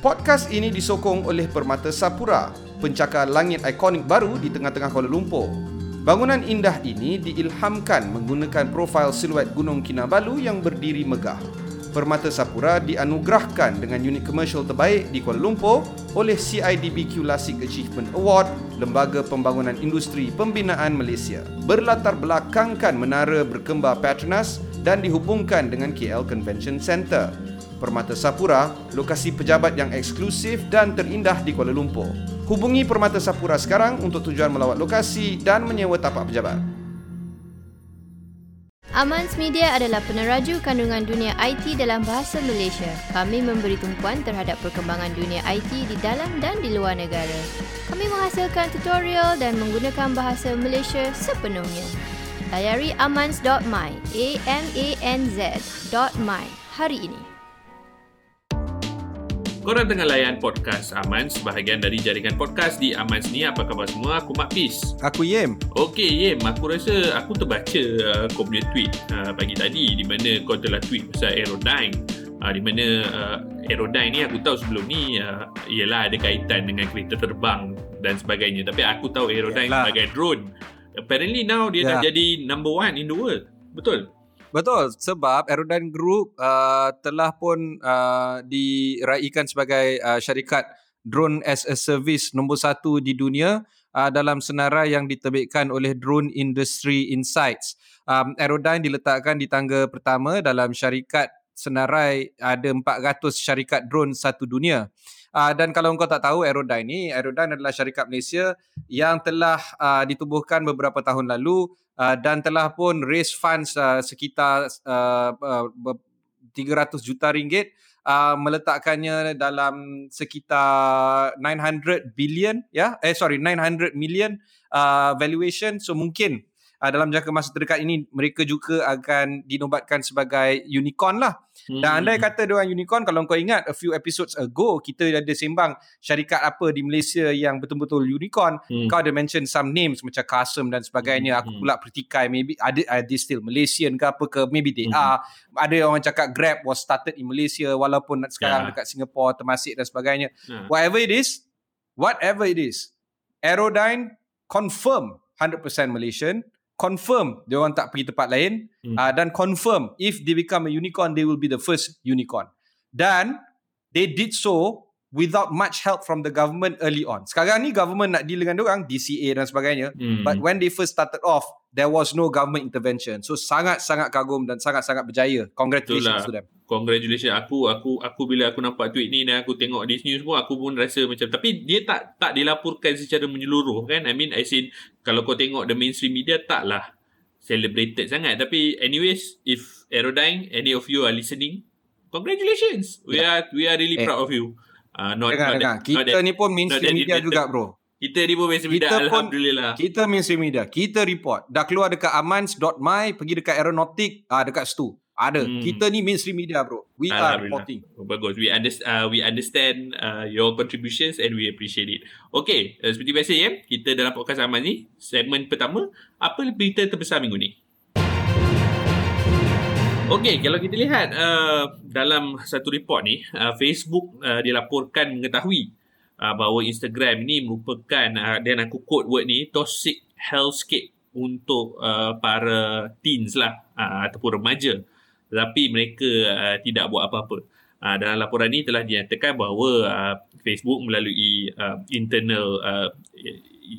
Podcast ini disokong oleh Permata Sapura, pencakar langit ikonik baru di tengah-tengah Kuala Lumpur. Bangunan indah ini diilhamkan menggunakan profil siluet Gunung Kinabalu yang berdiri megah. Permata Sapura dianugerahkan dengan unit komersial terbaik di Kuala Lumpur oleh CIDB Classic Achievement Award, Lembaga Pembangunan Industri Pembinaan Malaysia. Berlatar belakangkan menara berkembar Petronas dan dihubungkan dengan KL Convention Centre. Permata Sapura, lokasi pejabat yang eksklusif dan terindah di Kuala Lumpur. Hubungi Permata Sapura sekarang untuk tujuan melawat lokasi dan menyewa tapak pejabat. Amans Media adalah peneraju kandungan dunia IT dalam bahasa Malaysia. Kami memberi tumpuan terhadap perkembangan dunia IT di dalam dan di luar negara. Kami menghasilkan tutorial dan menggunakan bahasa Malaysia sepenuhnya. Layari amans.my, a m a n z.my hari ini. Korang tengah layan podcast Aman sebahagian dari jaringan podcast di Aman ni. Apa khabar semua? Aku Mak Pis. Aku Yem. Okey Yem, aku rasa aku terbaca uh, kau punya tweet uh, pagi tadi di mana kau telah tweet pasal Aerodyne. Uh, di mana uh, Aerodyne ni aku tahu sebelum ni uh, ialah ada kaitan dengan kereta terbang dan sebagainya. Tapi aku tahu Aerodyne Yalah. sebagai drone. Apparently now dia yeah. dah jadi number one in the world. Betul? Betul sebab Aerodyne Group uh, telah pun uh, diraikan sebagai uh, syarikat drone as a service nombor satu di dunia uh, dalam senarai yang diterbitkan oleh Drone Industry Insights. Um, Aerodyne diletakkan di tangga pertama dalam syarikat senarai ada 400 syarikat drone satu dunia. Uh, dan kalau kau tak tahu Aerodyne ni, Aerodyne adalah syarikat Malaysia yang telah uh, ditubuhkan beberapa tahun lalu uh, dan telah pun raise funds uh, sekitar uh, uh, 300 juta ringgit uh, meletakkannya dalam sekitar 900 billion ya eh sorry 900 million uh, valuation so mungkin uh, dalam jangka masa terdekat ini mereka juga akan dinobatkan sebagai unicorn lah. Hmm. Dan andai kata dia orang unicorn kalau kau ingat a few episodes ago kita ada sembang syarikat apa di Malaysia yang betul-betul unicorn, hmm. kau ada mention some names macam Kasem dan sebagainya. Hmm. Aku pula pertikai maybe ada ada still Malaysian ke apa ke maybe they hmm. are. Ada orang cakap Grab was started in Malaysia walaupun sekarang yeah. dekat Singapore termasuk dan sebagainya. Yeah. Whatever it is, whatever it is, Aerodyne confirm 100% Malaysian confirm dia orang tak pergi tempat lain hmm. uh, dan confirm if they become a unicorn they will be the first unicorn dan they did so without much help from the government early on. Sekarang ni government nak deal dengan orang DCA dan sebagainya. Mm. But when they first started off, there was no government intervention. So sangat-sangat kagum dan sangat-sangat berjaya. Congratulations Itulah. to them. Congratulations. Aku aku aku bila aku nampak tweet ni dan aku tengok this news pun aku pun rasa macam tapi dia tak tak dilaporkan secara menyeluruh kan. I mean I seen kalau kau tengok the mainstream media taklah celebrated sangat tapi anyways if Aerodyne any of you are listening congratulations. We yeah. are we are really eh. proud of you. Uh, not, dengar, not dengar. That, kita that, ni pun mainstream media that, juga bro. Kita ni pun mainstream media Alhamdulillah. Kita mainstream media. Kita report. Dah keluar dekat amans.my, pergi dekat aeronautic, ah dekat situ. Ada. Hmm. Kita ni mainstream media bro. We are reporting. Oh, bagus. We understand uh, we understand uh, your contributions and we appreciate it. Okay. Uh, seperti biasa ya, kita dalam podcast Aman ni, segmen pertama, apa berita terbesar minggu ni? Okey, kalau kita lihat uh, dalam satu report ni, uh, Facebook uh, dilaporkan mengetahui uh, bahawa Instagram ni merupakan uh, dan aku quote word ni toxic hellscape untuk uh, para teens lah uh, ataupun remaja. Tetapi mereka uh, tidak buat apa-apa. Uh, dalam laporan ni telah dinyatakan bahawa uh, Facebook melalui uh, internal uh,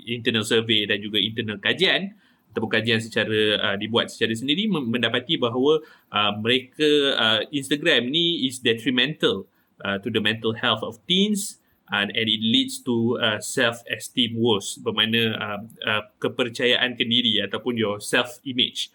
internal survey dan juga internal kajian ataupun kajian secara uh, dibuat secara sendiri mendapati bahawa uh, mereka uh, Instagram ni is detrimental uh, to the mental health of teens and, and it leads to uh, self esteem woes bermakna uh, uh, kepercayaan kendiri ataupun your self image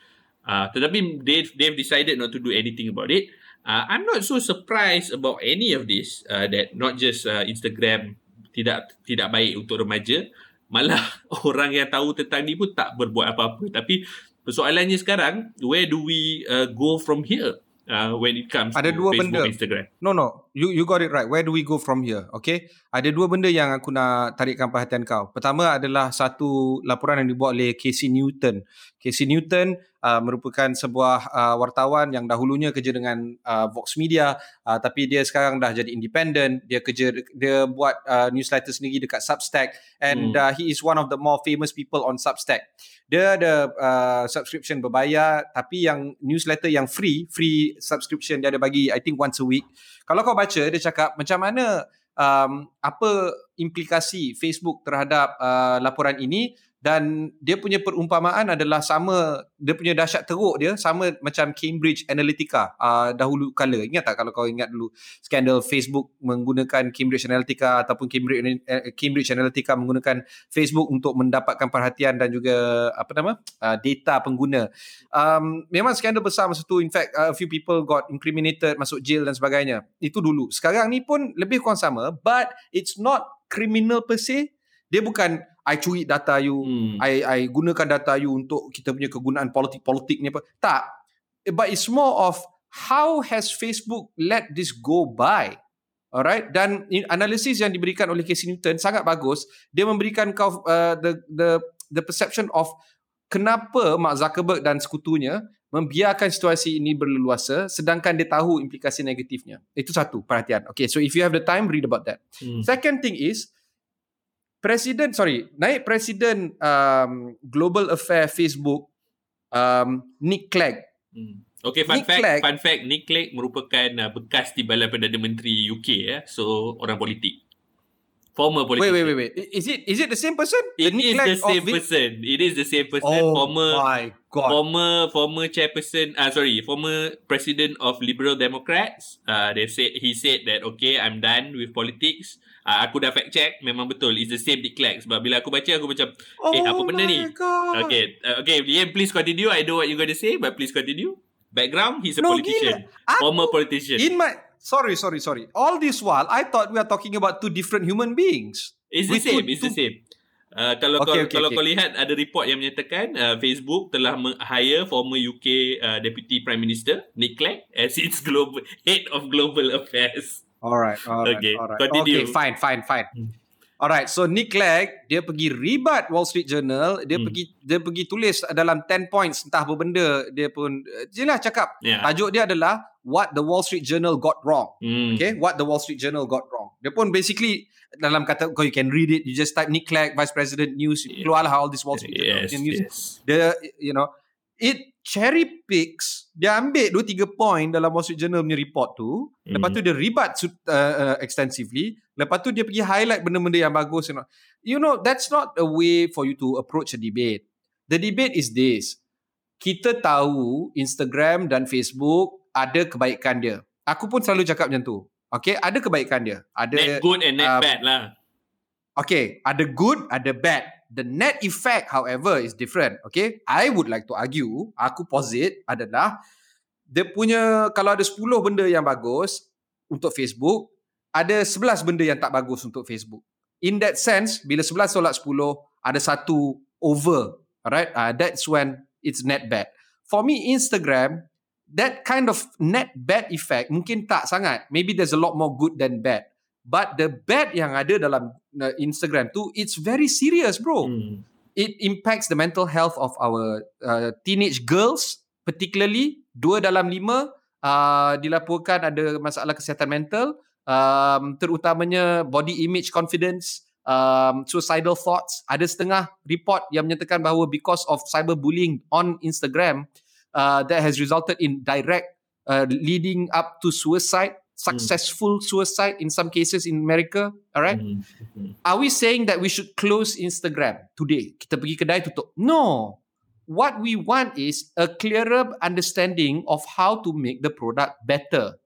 uh, tetapi they've, they've decided not to do anything about it. Uh, I'm not so surprised about any of this uh, that not just uh, Instagram tidak tidak baik untuk remaja malah orang yang tahu tentang ni pun tak berbuat apa-apa tapi persoalannya sekarang where do we uh, go from here uh, when it comes ada to dua Facebook benda. Instagram no no you you got it right. Where do we go from here? Okay. Ada dua benda yang aku nak tarikkan perhatian kau. Pertama adalah satu laporan yang dibuat oleh Casey Newton. Casey Newton uh, merupakan sebuah uh, wartawan yang dahulunya kerja dengan uh, Vox Media uh, tapi dia sekarang dah jadi independent. Dia kerja dia buat uh, newsletter sendiri dekat Substack and hmm. uh, he is one of the more famous people on Substack. Dia ada uh, subscription berbayar tapi yang newsletter yang free, free subscription dia ada bagi I think once a week. Kalau kau baca dia cakap macam mana um, apa implikasi Facebook terhadap uh, laporan ini dan dia punya perumpamaan adalah sama dia punya dahsyat teruk dia sama macam Cambridge Analytica uh, dahulu kala. Ingat tak kalau kau ingat dulu skandal Facebook menggunakan Cambridge Analytica ataupun Cambridge uh, Cambridge Analytica menggunakan Facebook untuk mendapatkan perhatian dan juga apa nama uh, data pengguna. Um, memang skandal besar masa tu. In fact uh, a few people got incriminated masuk jail dan sebagainya. Itu dulu. Sekarang ni pun lebih kurang sama but it's not criminal per se dia bukan I curi data you, hmm. I I gunakan data you untuk kita punya kegunaan politik-politik ni apa. Tak. But it's more of how has Facebook let this go by? Alright dan analisis yang diberikan oleh Casey Newton sangat bagus. Dia memberikan kau uh, the the the perception of kenapa Mark Zuckerberg dan sekutunya membiarkan situasi ini berleluasa sedangkan dia tahu implikasi negatifnya. Itu satu perhatian. Okay, so if you have the time read about that. Hmm. Second thing is Presiden, sorry, naik Presiden um, Global Affair Facebook, um, Nick Clegg. Hmm. Okay, fun Nick fact, Clegg, fun fact, Nick Clegg merupakan uh, bekas Timbalan Perdana Menteri UK, ya. So, orang politik. Former politician. Wait, wait, wait, wait. Is it is it the same person? It the is Clegg the same person. It is the same person. Oh former, my God. Former, former chairperson, ah uh, sorry, former president of Liberal Democrats. Uh, they said, he said that, okay, I'm done with politics. Uh, aku dah fact check memang betul. It's the same declared sebab bila aku baca aku macam eh oh apa benda ni? God. okay uh, okay Liam please continue. I know what you going to say but please continue. Background he's a no, politician. gila. former politician. in my sorry sorry sorry. All this while I thought we are talking about two different human beings. It's the same two, it's the same. Uh, kalau okay, kau, okay, kalau okay. kau lihat ada report yang menyatakan uh, Facebook telah hire former UK uh, Deputy Prime Minister Nick Clegg as its global head of global affairs. Alright, alright, okay. alright. Continue. Okay, fine, fine, fine. Hmm. Alright, so Nick Clegg dia pergi ribat Wall Street Journal, dia hmm. pergi dia pergi tulis dalam 10 points entah apa benda dia pun jelah cakap. Yeah. Tajuk dia adalah what the Wall Street Journal got wrong. Hmm. Okay, what the Wall Street Journal got wrong. Dia pun basically dalam kata kau you can read it, you just type Nick Clegg Vice President News, yeah. keluarlah all this Wall Street Journal yes, news. Yes. Dia you know, it cherry picks dia ambil dua tiga point dalam Wall Street Journal punya report tu. Mm. lepas tu dia rebat uh, uh, extensively. Lepas tu dia pergi highlight benda-benda yang bagus you know you know that's not a way for you to approach a debate. The debate is this. Kita tahu Instagram dan Facebook ada kebaikan dia. Aku pun selalu cakap macam tu. Okay? Ada kebaikan dia. Ada net good and net uh, bad lah. Okay. Ada good ada bad the net effect however is different okay? I would like to argue aku posit adalah dia punya kalau ada 10 benda yang bagus untuk Facebook ada 11 benda yang tak bagus untuk Facebook. In that sense bila 11 tolak 10 ada satu over alright? Uh, that's when it's net bad. For me Instagram that kind of net bad effect mungkin tak sangat. Maybe there's a lot more good than bad But the bad yang ada dalam uh, Instagram tu, it's very serious, bro. Hmm. It impacts the mental health of our uh, teenage girls, particularly dua dalam lima uh, dilaporkan ada masalah kesihatan mental, um, terutamanya body image confidence, um, suicidal thoughts. Ada setengah report yang menyatakan bahawa because of cyberbullying on Instagram, uh, that has resulted in direct uh, leading up to suicide successful mm. suicide in some cases in America. Alright. Mm-hmm. Are we saying that we should close Instagram today? Kita pergi kedai tutup. No. What we want is a clearer understanding of how to make the product better.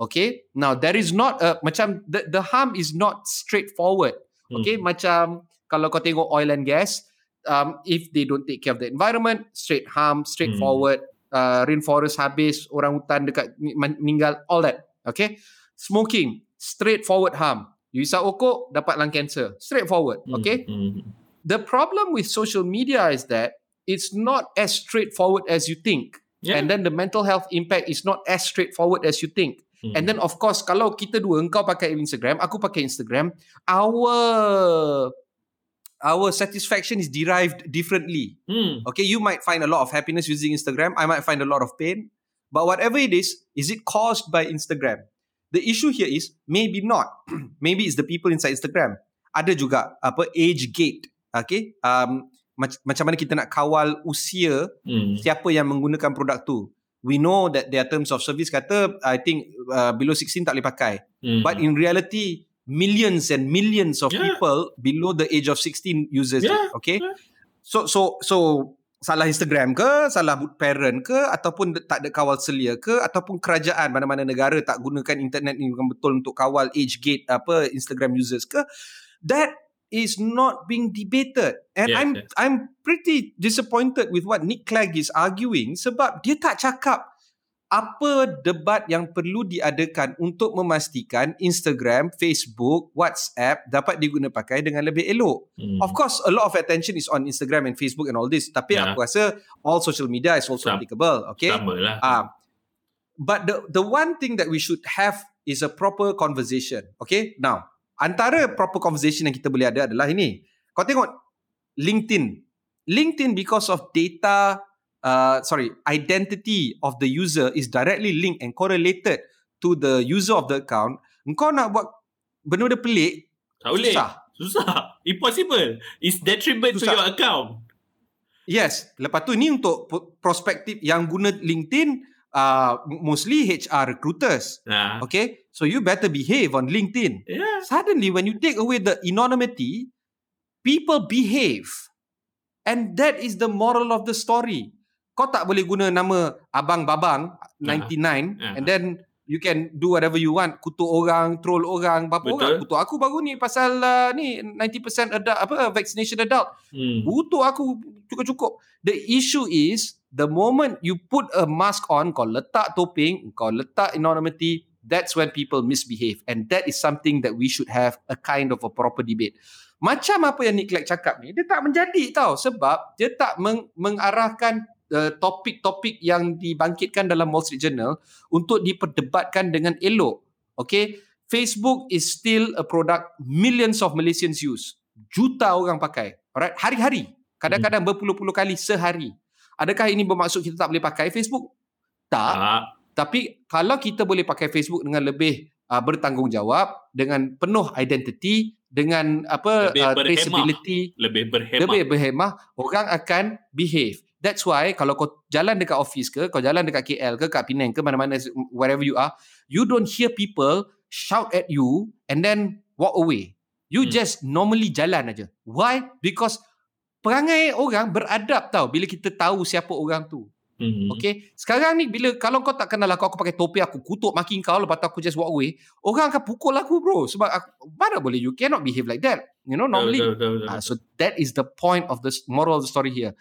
Okay. Now there is not a macam the the harm is not straightforward. Okay. Mm. Macam kalau kau tengok oil and gas, um, if they don't take care of the environment, straight harm, straightforward. Mm. Uh, rainforest habis, orang hutan dekat meninggal, all that. Okay. Smoking, straightforward harm. You isap okok, dapat lung cancer. Straightforward. Hmm, okay. Mm-hmm. The problem with social media is that it's not as straightforward as you think. Yeah. And then the mental health impact is not as straightforward as you think. Hmm. And then of course kalau kita dua engkau pakai Instagram, aku pakai Instagram, our our satisfaction is derived differently. Hmm. Okay, you might find a lot of happiness using Instagram. I might find a lot of pain. But whatever it is, is it caused by Instagram? The issue here is maybe not. maybe it's the people inside Instagram. Ada juga apa age gate. Okay, um, mac- macam mana kita nak kawal usia Hmm. siapa yang menggunakan produk tu. We know that their terms of service kata I think uh, below 16 tak boleh pakai. Hmm. But in reality, millions and millions of Yeah. people below the age of 16 users Yeah, it. Okay. yeah. So so so salah Instagram ke, salah parent ke ataupun tak ada kawal selia ke ataupun kerajaan mana-mana negara tak gunakan internet ni dengan betul untuk kawal age gate apa Instagram users ke that is not being debated and Yes, I'm yes. I'm pretty disappointed with what Nick Clegg is arguing sebab dia tak cakap apa debat yang perlu diadakan untuk memastikan Instagram, Facebook, WhatsApp dapat diguna pakai dengan lebih elok. Hmm. Of course, a lot of attention is on Instagram and Facebook and all this. Tapi Yeah. aku rasa all social media is also Sama. applicable. Okay. Sama lah. Ah, but the the one thing that we should have is a proper conversation. Okay. Now, antara proper conversation yang kita boleh ada adalah ini. Kau tengok LinkedIn. LinkedIn because of data, uh, sorry, identity of the user is directly linked and correlated to the user of the account. Engkau nak buat benda-benda pelik, tak boleh. susah. Susah. Impossible. It's detriment to Susah. your account. Yes, lepas tu ni untuk p- prospektif yang guna LinkedIn uh, mostly HR recruiters. Nah. Okay, so you better behave on LinkedIn. Yeah. Suddenly, when you take away the anonymity, people behave, and that is the moral of the story. Kau tak boleh guna nama abang babang 99 Ah. and then you can do whatever you want kutuk orang troll orang apa Betul. orang kutuk aku baru ni pasal uh, ni 90% adult apa vaccination adult Hmm. Butuh aku cukup-cukup. The issue is the moment you put a mask on, kau letak topeng, kau letak anonymity, that's when people misbehave. And that is something that we should have a kind of a proper debate. Macam apa yang Nick Clegg cakap ni, dia tak menjadi tau. Sebab dia tak meng- mengarahkan uh, topik-topik yang dibangkitkan dalam Wall Street Journal untuk diperdebatkan dengan elok. Okay? Facebook is still a product millions of Malaysians use. Juta orang pakai. Alright? Hari-hari. Kadang-kadang berpuluh-puluh kali sehari. Adakah ini bermaksud kita tak boleh pakai Facebook? Tak. Ah, Tapi kalau kita boleh pakai Facebook dengan lebih uh, bertanggungjawab, dengan penuh identity, dengan apa Lebih uh, berhemah. traceability, lebih berhemat. lebih berhemah, orang akan behave. That's why kalau kau jalan dekat office ke, kau jalan dekat KL ke, kat Penang ke, mana-mana wherever you are, you don't hear people shout at you and then walk away. You Hmm. just normally jalan aja. Why? Because perangai orang beradab tau bila kita tahu siapa orang tu. Hmm. Okay. Sekarang ni bila kalau kau tak kenal aku, aku pakai topi aku kutuk maki kau lepas tu aku just walk away, orang akan pukul aku bro. Sebab aku, mana boleh you cannot behave like that. You know normally Betul, betul, betul, Ah, betul. so that is the point of the moral of the story here.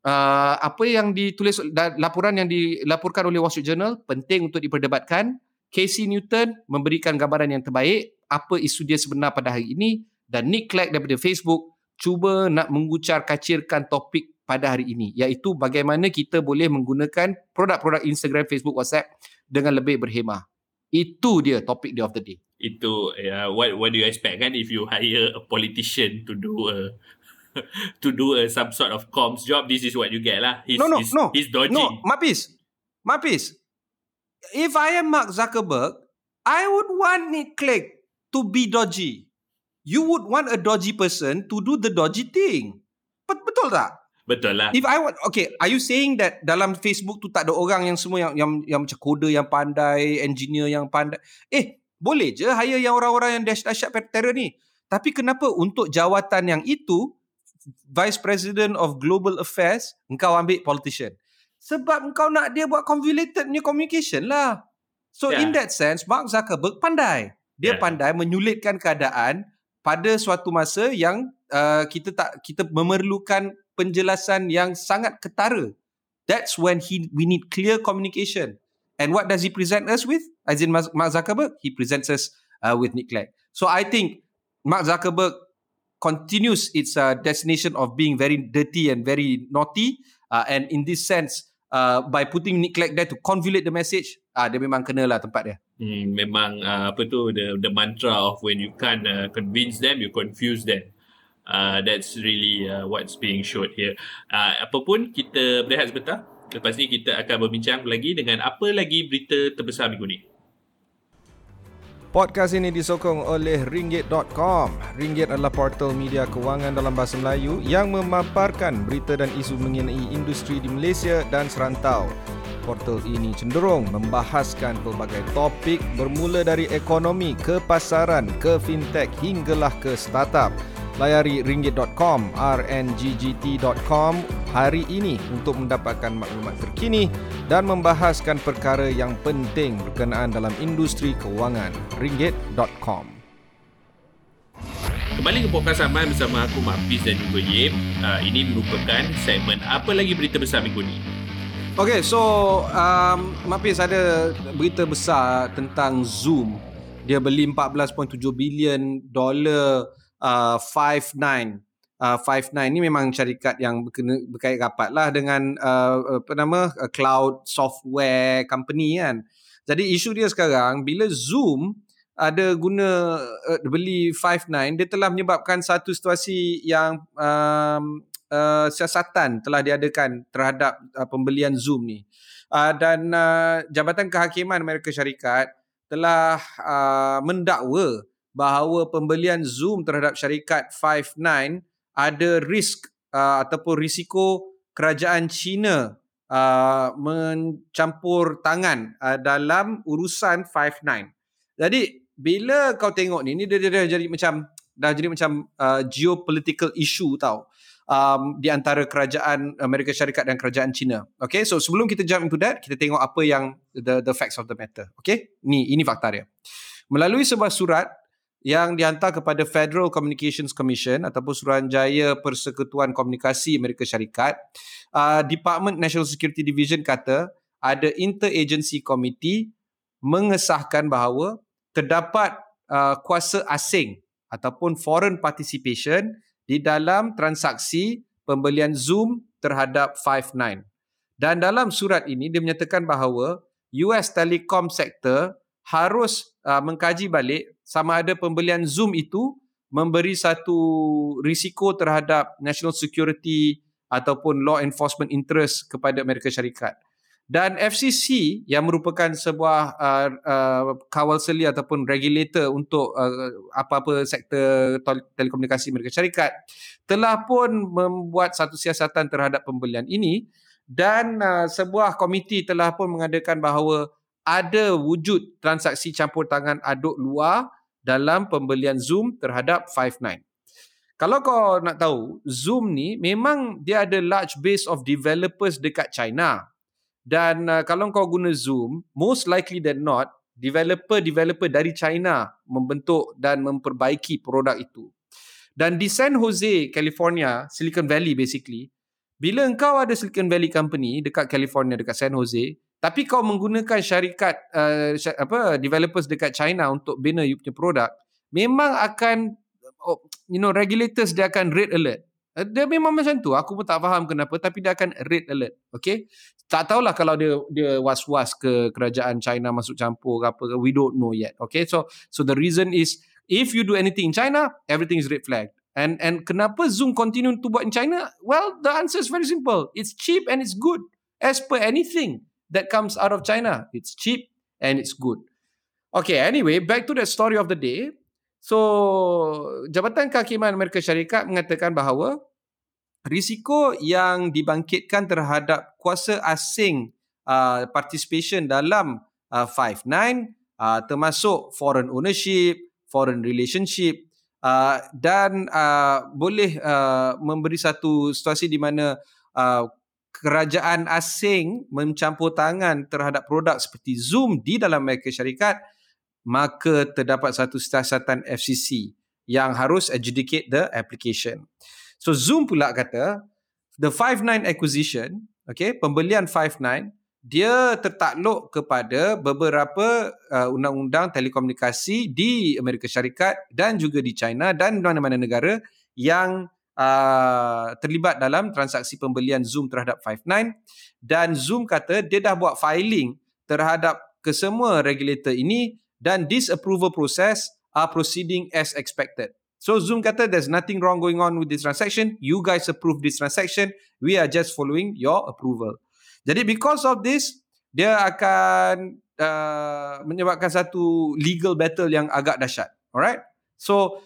Uh, apa yang ditulis laporan yang dilaporkan oleh Wall Street Journal penting untuk diperdebatkan. Casey Newton memberikan gambaran yang terbaik apa isu dia sebenar pada hari ini dan Nick Clegg daripada Facebook cuba nak mengucar kacirkan topik pada hari ini iaitu bagaimana kita boleh menggunakan produk-produk Instagram, Facebook, WhatsApp dengan lebih berhemah. Itu dia topik dia of the day. Itu uh, what what do you expect kan if you hire a politician to do a to do a some sort of comms job this is what you get lah. He's, No, no, he's, no. he's dodging. No, Mapis. Mapis. If I am Mark Zuckerberg, I would want Nick Clegg to be dodgy. You would want a dodgy person to do the dodgy thing. Bet- betul tak? Betul lah. If I want, okay, are you saying that dalam Facebook tu tak ada orang yang semua yang yang, yang macam kode yang pandai, engineer yang pandai? Eh, boleh je hire yang orang-orang yang dash-dash terror ni. Tapi kenapa untuk jawatan yang itu, Vice President of Global Affairs, engkau ambil politician? Sebab engkau nak dia buat convoluted punya communication lah. So Yeah. in that sense, Mark Zuckerberg pandai. Dia Yeah. pandai menyulitkan keadaan pada suatu masa yang uh, kita tak kita memerlukan penjelasan yang sangat ketara. That's when he we need clear communication. And what does he present us with? As in Mark Zuckerberg, he presents us uh, with Nick Clegg. So I think Mark Zuckerberg continues its uh, destination of being very dirty and very naughty. Uh, and in this sense, uh, by putting neglect there to convolute the message, uh, dia memang kenalah tempat dia. Hmm, memang uh, apa tu the the mantra of when you can't uh, convince them, you confuse them. Uh, that's really uh, what's being showed here. Uh, apapun kita berehat sebentar. Lepas ni kita akan berbincang lagi dengan apa lagi berita terbesar minggu ni. Podcast ini disokong oleh Ringgit.com. Ringgit adalah portal media kewangan dalam bahasa Melayu yang memaparkan berita dan isu mengenai industri di Malaysia dan serantau. Portal ini cenderung membahaskan pelbagai topik bermula dari ekonomi ke pasaran ke fintech hinggalah ke startup. Layari ringgit.com, rnggt.com hari ini untuk mendapatkan maklumat terkini dan membahaskan perkara yang penting berkenaan dalam industri kewangan. ringgit.com. Kembali ke podcast Aman bersama aku Mapis dan juga Yim. Uh, ini merupakan segmen apa lagi berita besar minggu ni. Okay, so um, Mapis ada berita besar tentang Zoom. Dia beli 14.7 bilion dolar uh, Five Nine. Uh, Five Nine ni memang syarikat yang berkena, berkait rapat lah dengan uh, apa nama uh, cloud software company kan. Jadi isu dia sekarang bila Zoom ada guna uh, beli Five Nine, dia telah menyebabkan satu situasi yang um, uh, siasatan telah diadakan terhadap uh, pembelian Zoom ni. Uh, dan uh, Jabatan Kehakiman Amerika Syarikat telah uh, mendakwa bahawa pembelian Zoom terhadap syarikat Five9 ada risk uh, ataupun risiko kerajaan China uh, mencampur tangan uh, dalam urusan Five9. Jadi bila kau tengok ni ni dia, dia, dia jadi macam dah jadi macam uh, geopolitical issue tau. Um, di antara kerajaan Amerika Syarikat dan kerajaan China. Okay, so sebelum kita jump into that, kita tengok apa yang the the facts of the matter. Okay, ni ini fakta dia. Melalui sebuah surat yang dihantar kepada Federal Communications Commission ataupun Suruhanjaya Persekutuan Komunikasi Amerika Syarikat, uh, Department National Security Division kata ada interagency committee mengesahkan bahawa terdapat uh, kuasa asing ataupun foreign participation di dalam transaksi pembelian Zoom terhadap Five9. Dan dalam surat ini dia menyatakan bahawa US Telecom Sector harus uh, mengkaji balik sama ada pembelian Zoom itu memberi satu risiko terhadap national security ataupun law enforcement interest kepada Amerika Syarikat. Dan FCC yang merupakan sebuah uh, uh, kawal seli ataupun regulator untuk uh, apa-apa sektor telekomunikasi Amerika Syarikat telah pun membuat satu siasatan terhadap pembelian ini dan uh, sebuah komiti telah pun mengadakan bahawa ada wujud transaksi campur tangan aduk luar dalam pembelian Zoom terhadap Five9. Kalau kau nak tahu, Zoom ni memang dia ada large base of developers dekat China. Dan uh, kalau kau guna Zoom, most likely than not, developer-developer dari China membentuk dan memperbaiki produk itu. Dan di San Jose, California, Silicon Valley basically, bila engkau ada Silicon Valley company dekat California, dekat San Jose, tapi kau menggunakan syarikat uh, apa developers dekat China untuk bina you punya produk memang akan oh, you know regulators dia akan red alert. Uh, dia memang macam tu. Aku pun tak faham kenapa tapi dia akan red alert okay? Tak tahulah kalau dia dia was-was ke kerajaan China masuk campur ke apa we don't know yet okay? So so the reason is if you do anything in China everything is red flag. And and kenapa Zoom continue to buat in China? Well the answer is very simple. It's cheap and it's good as per anything that comes out of China. It's cheap and it's good. Okay, anyway, back to the story of the day. So, Jabatan Kehakiman Amerika Syarikat mengatakan bahawa risiko yang dibangkitkan terhadap kuasa asing uh, participation dalam uh, 5-9 uh, termasuk foreign ownership, foreign relationship uh, dan uh, boleh uh, memberi satu situasi di mana uh, kerajaan asing mencampur tangan terhadap produk seperti Zoom di dalam Amerika Syarikat, maka terdapat satu siasatan FCC yang harus adjudicate the application. So Zoom pula kata, the 59 acquisition, okay, pembelian 59, dia tertakluk kepada beberapa uh, undang-undang telekomunikasi di Amerika Syarikat dan juga di China dan mana-mana negara yang uh, terlibat dalam transaksi pembelian Zoom terhadap Five9 dan Zoom kata dia dah buat filing terhadap kesemua regulator ini dan this approval process are proceeding as expected. So Zoom kata there's nothing wrong going on with this transaction. You guys approve this transaction. We are just following your approval. Jadi because of this, dia akan uh, menyebabkan satu legal battle yang agak dahsyat. Alright? So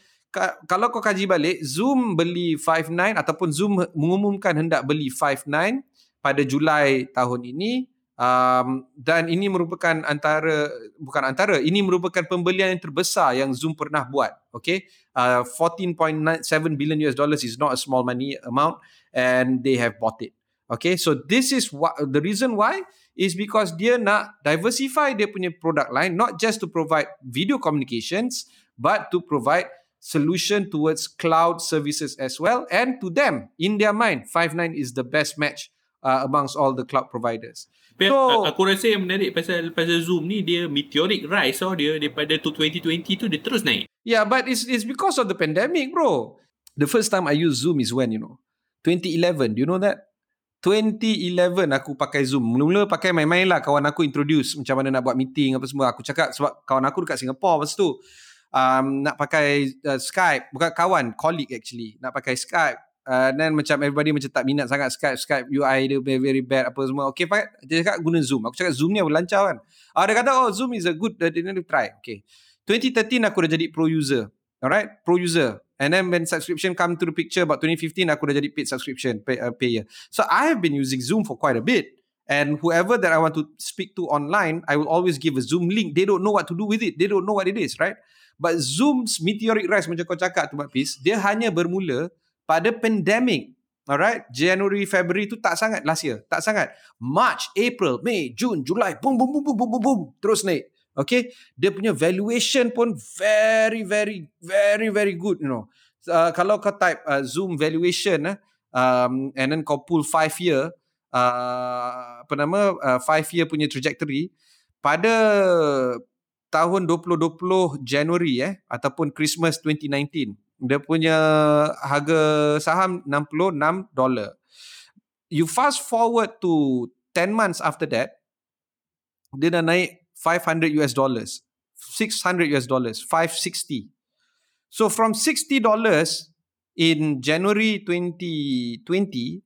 kalau kau kaji balik, Zoom beli Five9 ataupun Zoom mengumumkan hendak beli Five9 pada Julai tahun ini um, dan ini merupakan antara bukan antara ini merupakan pembelian yang terbesar yang Zoom pernah buat okay? Uh, 14.7 billion US dollars is not a small money amount and they have bought it okay? So this is what the reason why is because dia nak diversify dia punya product line not just to provide video communications but to provide solution towards cloud services as well and to them in their mind Five9 is the best match uh, amongst all the cloud providers So- aku rasa yang menarik pasal pasal Zoom ni dia meteoric rise tau dia daripada tu 2020 tu dia terus naik. Yeah, but it's it's because of the pandemic, bro. The first time I use Zoom is when, you know, 2011. Do you know that? 2011 aku pakai Zoom. Mula-mula pakai main-main lah. Kawan aku introduce macam mana nak buat meeting apa semua. Aku cakap sebab kawan aku dekat Singapore lepas tu. Um, nak pakai uh, Skype. Bukan kawan, colleague actually. Nak pakai Skype. Uh, then macam everybody macam tak minat sangat Skype. Skype UI dia very, very bad apa semua. Okay, pakai. Dia cakap guna Zoom. Aku cakap Zoom ni apa lancar kan. Ah, dia kata, oh Zoom is a good, uh, dia try. Okay. 2013 aku dah jadi pro user. Alright, pro user. And then when subscription come to the picture about 2015 aku dah jadi paid subscription pay, uh, payer. So I have been using Zoom for quite a bit. And whoever that I want to speak to online, I will always give a Zoom link. They don't know what to do with it. They don't know what it is, right? But Zoom's meteoric rise macam kau cakap tu Pis, dia hanya bermula pada pandemic. Alright, January, February tu tak sangat last year. Tak sangat. March, April, May, June, July, boom, boom, boom, boom, boom, boom, boom. Terus naik. Okay, dia punya valuation pun very, very, very, very good. You know, uh, kalau kau type uh, Zoom valuation, eh, um, and then kau pull five year, uh, apa nama, uh, five year punya trajectory, pada tahun 2020 January eh ataupun Christmas 2019 dia punya harga saham 66 dolar. You fast forward to 10 months after that dia dah naik 500 US dollars, 600 US dollars, 560. So from 60 dollars in January 2020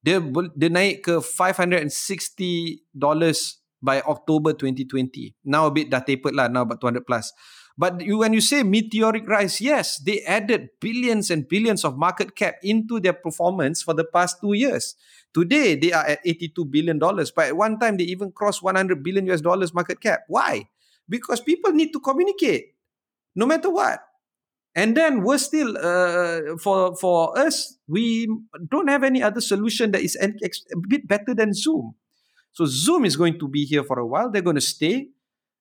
dia dia naik ke 560 dollars by October 2020. Now a bit dah tapered lah, now about 200 plus. But you, when you say meteoric rise, yes, they added billions and billions of market cap into their performance for the past two years. Today, they are at 82 billion dollars. But at one time, they even crossed 100 billion US dollars market cap. Why? Because people need to communicate, no matter what. And then we're still uh, for for us, we don't have any other solution that is a bit better than Zoom. So Zoom is going to be here for a while. They're going to stay.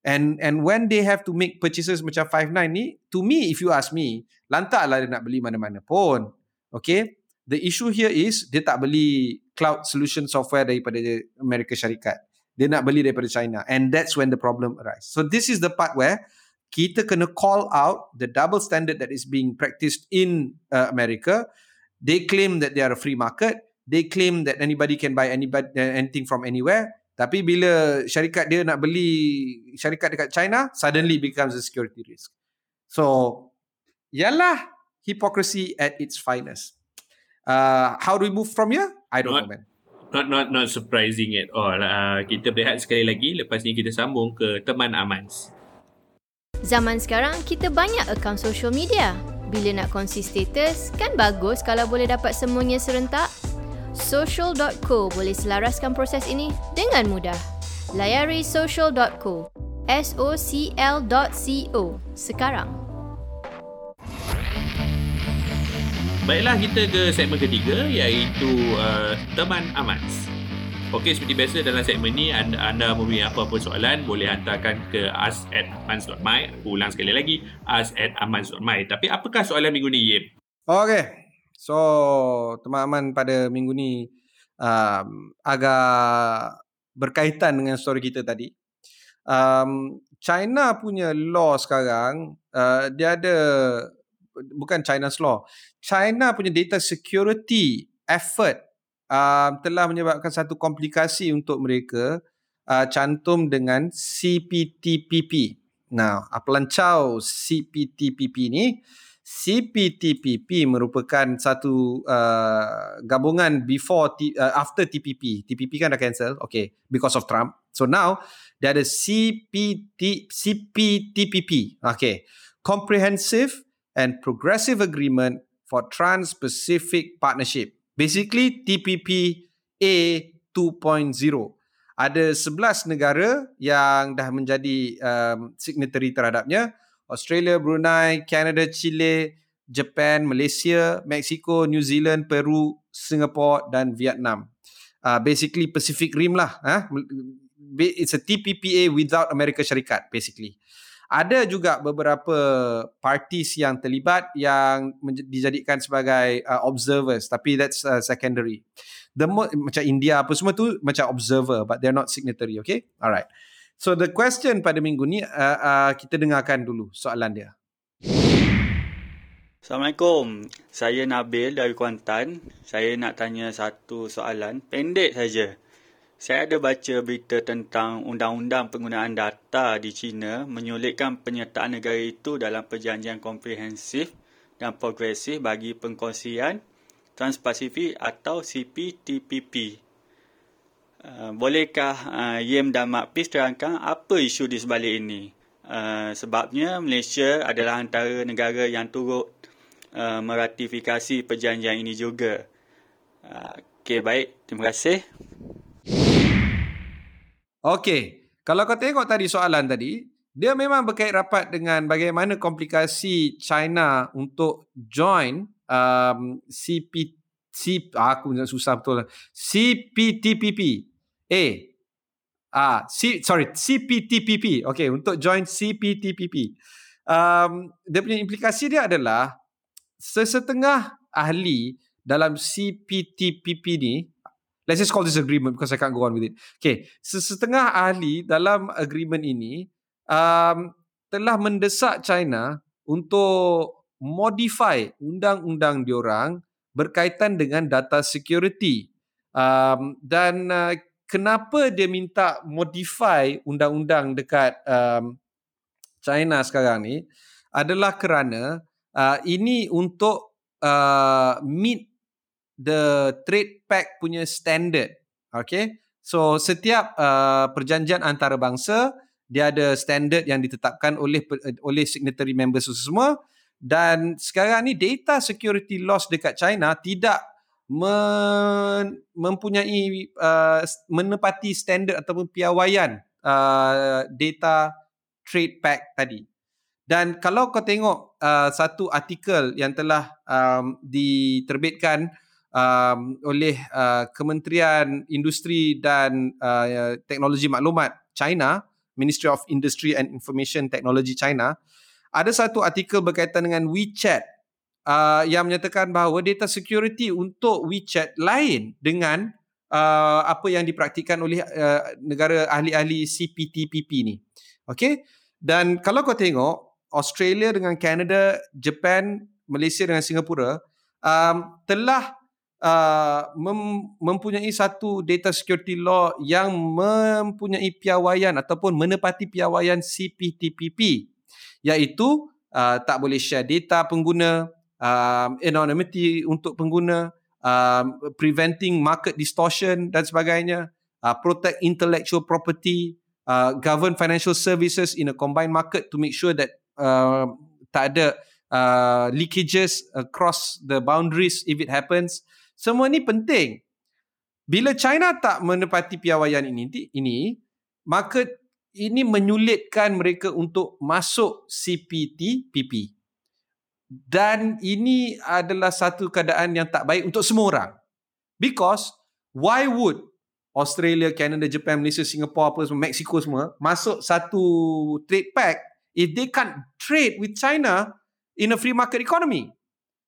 And and when they have to make purchases macam Five9 ni, to me, if you ask me, lantaklah dia nak beli mana-mana pun. Okay? The issue here is, dia tak beli cloud solution software daripada Amerika Syarikat. Dia nak beli daripada China. And that's when the problem arises. So this is the part where kita kena call out the double standard that is being practiced in uh, America. They claim that they are a free market. They claim that anybody can buy anybody anything from anywhere. Tapi bila syarikat dia nak beli syarikat dekat China, suddenly becomes a security risk. So, yalah hypocrisy at its finest. Uh, how do we move from here? I don't Not- know, man. Not not not surprising at all. Uh, kita berehat sekali lagi lepas ni kita sambung ke teman Amans. Zaman sekarang, kita banyak akaun social media. Bila nak kongsi status, kan bagus kalau boleh dapat semuanya serentak? Social.co boleh selaraskan proses ini dengan mudah. Layari social.co. S-O-C-L.co sekarang. Baiklah kita ke segmen ketiga iaitu uh, teman Amans. Okey seperti biasa dalam segmen ni anda, anda mempunyai apa-apa soalan boleh hantarkan ke us at amans.my. Ulang sekali lagi us at amans.my. Tapi apakah soalan minggu ni Yip? Okay. So, teman-teman pada minggu ni um, agak berkaitan dengan story kita tadi. Um, China punya law sekarang, uh, dia ada bukan China's law. China punya data security effort uh, telah menyebabkan satu komplikasi untuk mereka uh, cantum dengan CPTPP. Nah, apa lancau CPTPP ni? CPTPP merupakan satu uh, gabungan before T, uh, after TPP. TPP kan dah cancel, okay, because of Trump. So now there ada CPT CPTPP, okay, Comprehensive and Progressive Agreement for Trans-Pacific Partnership. Basically TPP A 2.0. Ada 11 negara yang dah menjadi um, signatory terhadapnya. Australia, Brunei, Canada, Chile, Japan, Malaysia, Mexico, New Zealand, Peru, Singapore dan Vietnam. Uh, basically Pacific Rim lah. Huh? It's a TPPA without Amerika Syarikat basically. Ada juga beberapa parties yang terlibat yang dijadikan sebagai uh, observers tapi that's uh, secondary. The mo- macam India apa semua tu macam observer but they're not signatory, okay? Alright. So the question pada minggu ni uh, uh, kita dengarkan dulu soalan dia. Assalamualaikum. Saya Nabil dari Kuantan. Saya nak tanya satu soalan pendek saja. Saya ada baca berita tentang undang-undang penggunaan data di China menyulitkan penyertaan negara itu dalam perjanjian komprehensif dan progresif bagi pengkongsian Trans-Pasifik atau CPTPP. Uh, bolehkah uh, Yem dan Mak Pis terangkan apa isu di sebalik ini? Uh, sebabnya Malaysia adalah antara negara yang turut uh, meratifikasi perjanjian ini juga. Uh, Okey, baik. Terima kasih. Okey, kalau kau tengok tadi soalan tadi, dia memang berkait rapat dengan bagaimana komplikasi China untuk join um, CP, C, aku susah betul lah. CPTPP A. Ah, C, sorry, CPTPP. Okay, untuk join CPTPP. Um, dia punya implikasi dia adalah sesetengah ahli dalam CPTPP ni, let's just call this agreement because I can't go on with it. Okay, sesetengah ahli dalam agreement ini um, telah mendesak China untuk modify undang-undang diorang berkaitan dengan data security. Um, dan uh, kenapa dia minta modify undang-undang dekat um, China sekarang ni adalah kerana uh, ini untuk uh, meet the trade pact punya standard. Okay. So setiap uh, perjanjian antarabangsa dia ada standard yang ditetapkan oleh oleh signatory members semua dan sekarang ni data security laws dekat China tidak mempunyai uh, menepati standard ataupun piawaian uh, data trade pact tadi. Dan kalau kau tengok uh, satu artikel yang telah um, diterbitkan um, oleh uh, Kementerian Industri dan uh, Teknologi Maklumat China, Ministry of Industry and Information Technology China, ada satu artikel berkaitan dengan WeChat uh, yang menyatakan bahawa data security untuk WeChat lain dengan uh, apa yang dipraktikkan oleh uh, negara ahli-ahli CPTPP ni. Okay? Dan kalau kau tengok, Australia dengan Canada, Japan, Malaysia dengan Singapura um, telah uh, mem- mempunyai satu data security law yang mempunyai piawaian ataupun menepati piawaian CPTPP iaitu uh, tak boleh share data pengguna, um, anonymity untuk pengguna, um, preventing market distortion dan sebagainya, uh, protect intellectual property, uh, govern financial services in a combined market to make sure that uh, tak ada uh, leakages across the boundaries if it happens. Semua ni penting. Bila China tak menepati piawaian ini, ini market ini menyulitkan mereka untuk masuk CPTPP dan ini adalah satu keadaan yang tak baik untuk semua orang. Because why would Australia, Canada, Japan, Malaysia, Singapore, apa semua, Mexico semua masuk satu trade pact if they can't trade with China in a free market economy?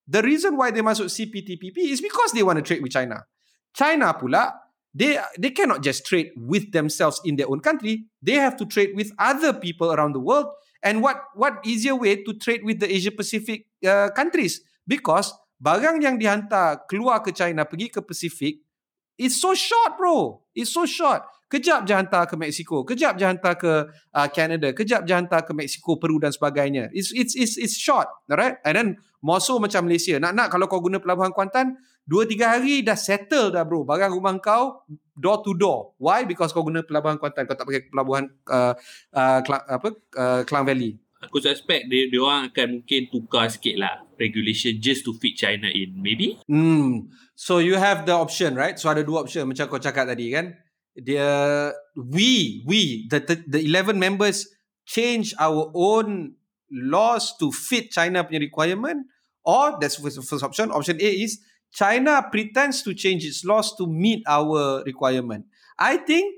The reason why they masuk CPTPP is because they want to trade with China. China pula, they they cannot just trade with themselves in their own country. They have to trade with other people around the world And what what easier way to trade with the Asia Pacific uh, countries? Because barang yang dihantar keluar ke China pergi ke Pacific, it's so short, bro. It's so short. Kejap je hantar ke Mexico, kejap je hantar ke uh, Canada, kejap je hantar ke Mexico, Peru dan sebagainya. It's it's it's it's short, alright? And then more so macam Malaysia. Nak-nak kalau kau guna pelabuhan Kuantan, dua tiga hari dah settle dah bro. Barang rumah kau door to door. Why? Because kau guna pelabuhan Kuantan. Kau tak pakai pelabuhan uh, uh, Klang, apa uh, Klang Valley. Aku suspect dia, dia orang akan mungkin tukar sikit lah regulation just to fit China in. Maybe? Hmm. So you have the option, right? So ada dua option macam kau cakap tadi kan dia we we the, the the 11 members change our own laws to fit China punya requirement or that's the first option option A is China pretends to change its laws to meet our requirement I think